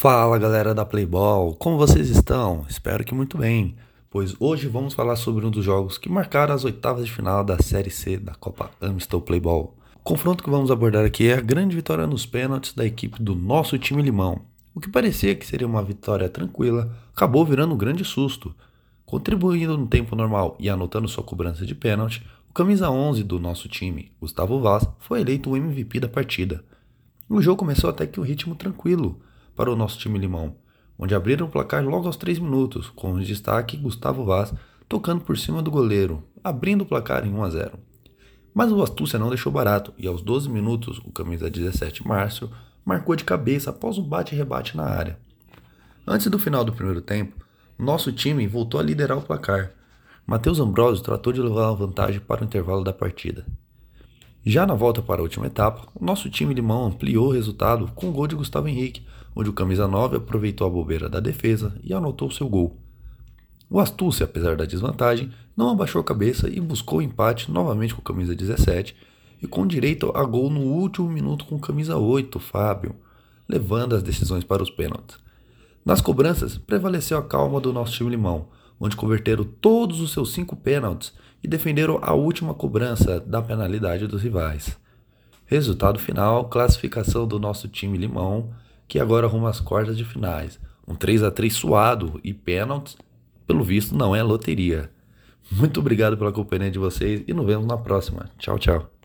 Fala galera da Playball, como vocês estão? Espero que muito bem, pois hoje vamos falar sobre um dos jogos que marcaram as oitavas de final da Série C da Copa Amstel Playball. O confronto que vamos abordar aqui é a grande vitória nos pênaltis da equipe do nosso time Limão. O que parecia que seria uma vitória tranquila acabou virando um grande susto. Contribuindo no tempo normal e anotando sua cobrança de pênalti, o camisa 11 do nosso time, Gustavo Vaz, foi eleito o MVP da partida. O jogo começou até que o ritmo tranquilo para o nosso time limão, onde abriram o placar logo aos 3 minutos, com o destaque Gustavo Vaz tocando por cima do goleiro, abrindo o placar em 1 a 0. Mas o Astúcia não deixou barato e aos 12 minutos o camisa 17 Márcio marcou de cabeça após um bate-rebate na área. Antes do final do primeiro tempo, nosso time voltou a liderar o placar. Matheus Ambrosio tratou de levar a vantagem para o intervalo da partida. Já na volta para a última etapa, o nosso time limão ampliou o resultado com o gol de Gustavo Henrique, onde o camisa 9 aproveitou a bobeira da defesa e anotou seu gol. O Astúcia, apesar da desvantagem, não abaixou a cabeça e buscou o empate novamente com o camisa 17 e com direito a gol no último minuto com o camisa 8, Fábio, levando as decisões para os pênaltis. Nas cobranças, prevaleceu a calma do nosso time limão, onde converteram todos os seus cinco pênaltis e defenderam a última cobrança da penalidade dos rivais. Resultado final: classificação do nosso time limão que agora arruma as quartas de finais. Um 3 a 3 suado e pênaltis, pelo visto, não é loteria. Muito obrigado pela companhia de vocês e nos vemos na próxima. Tchau, tchau.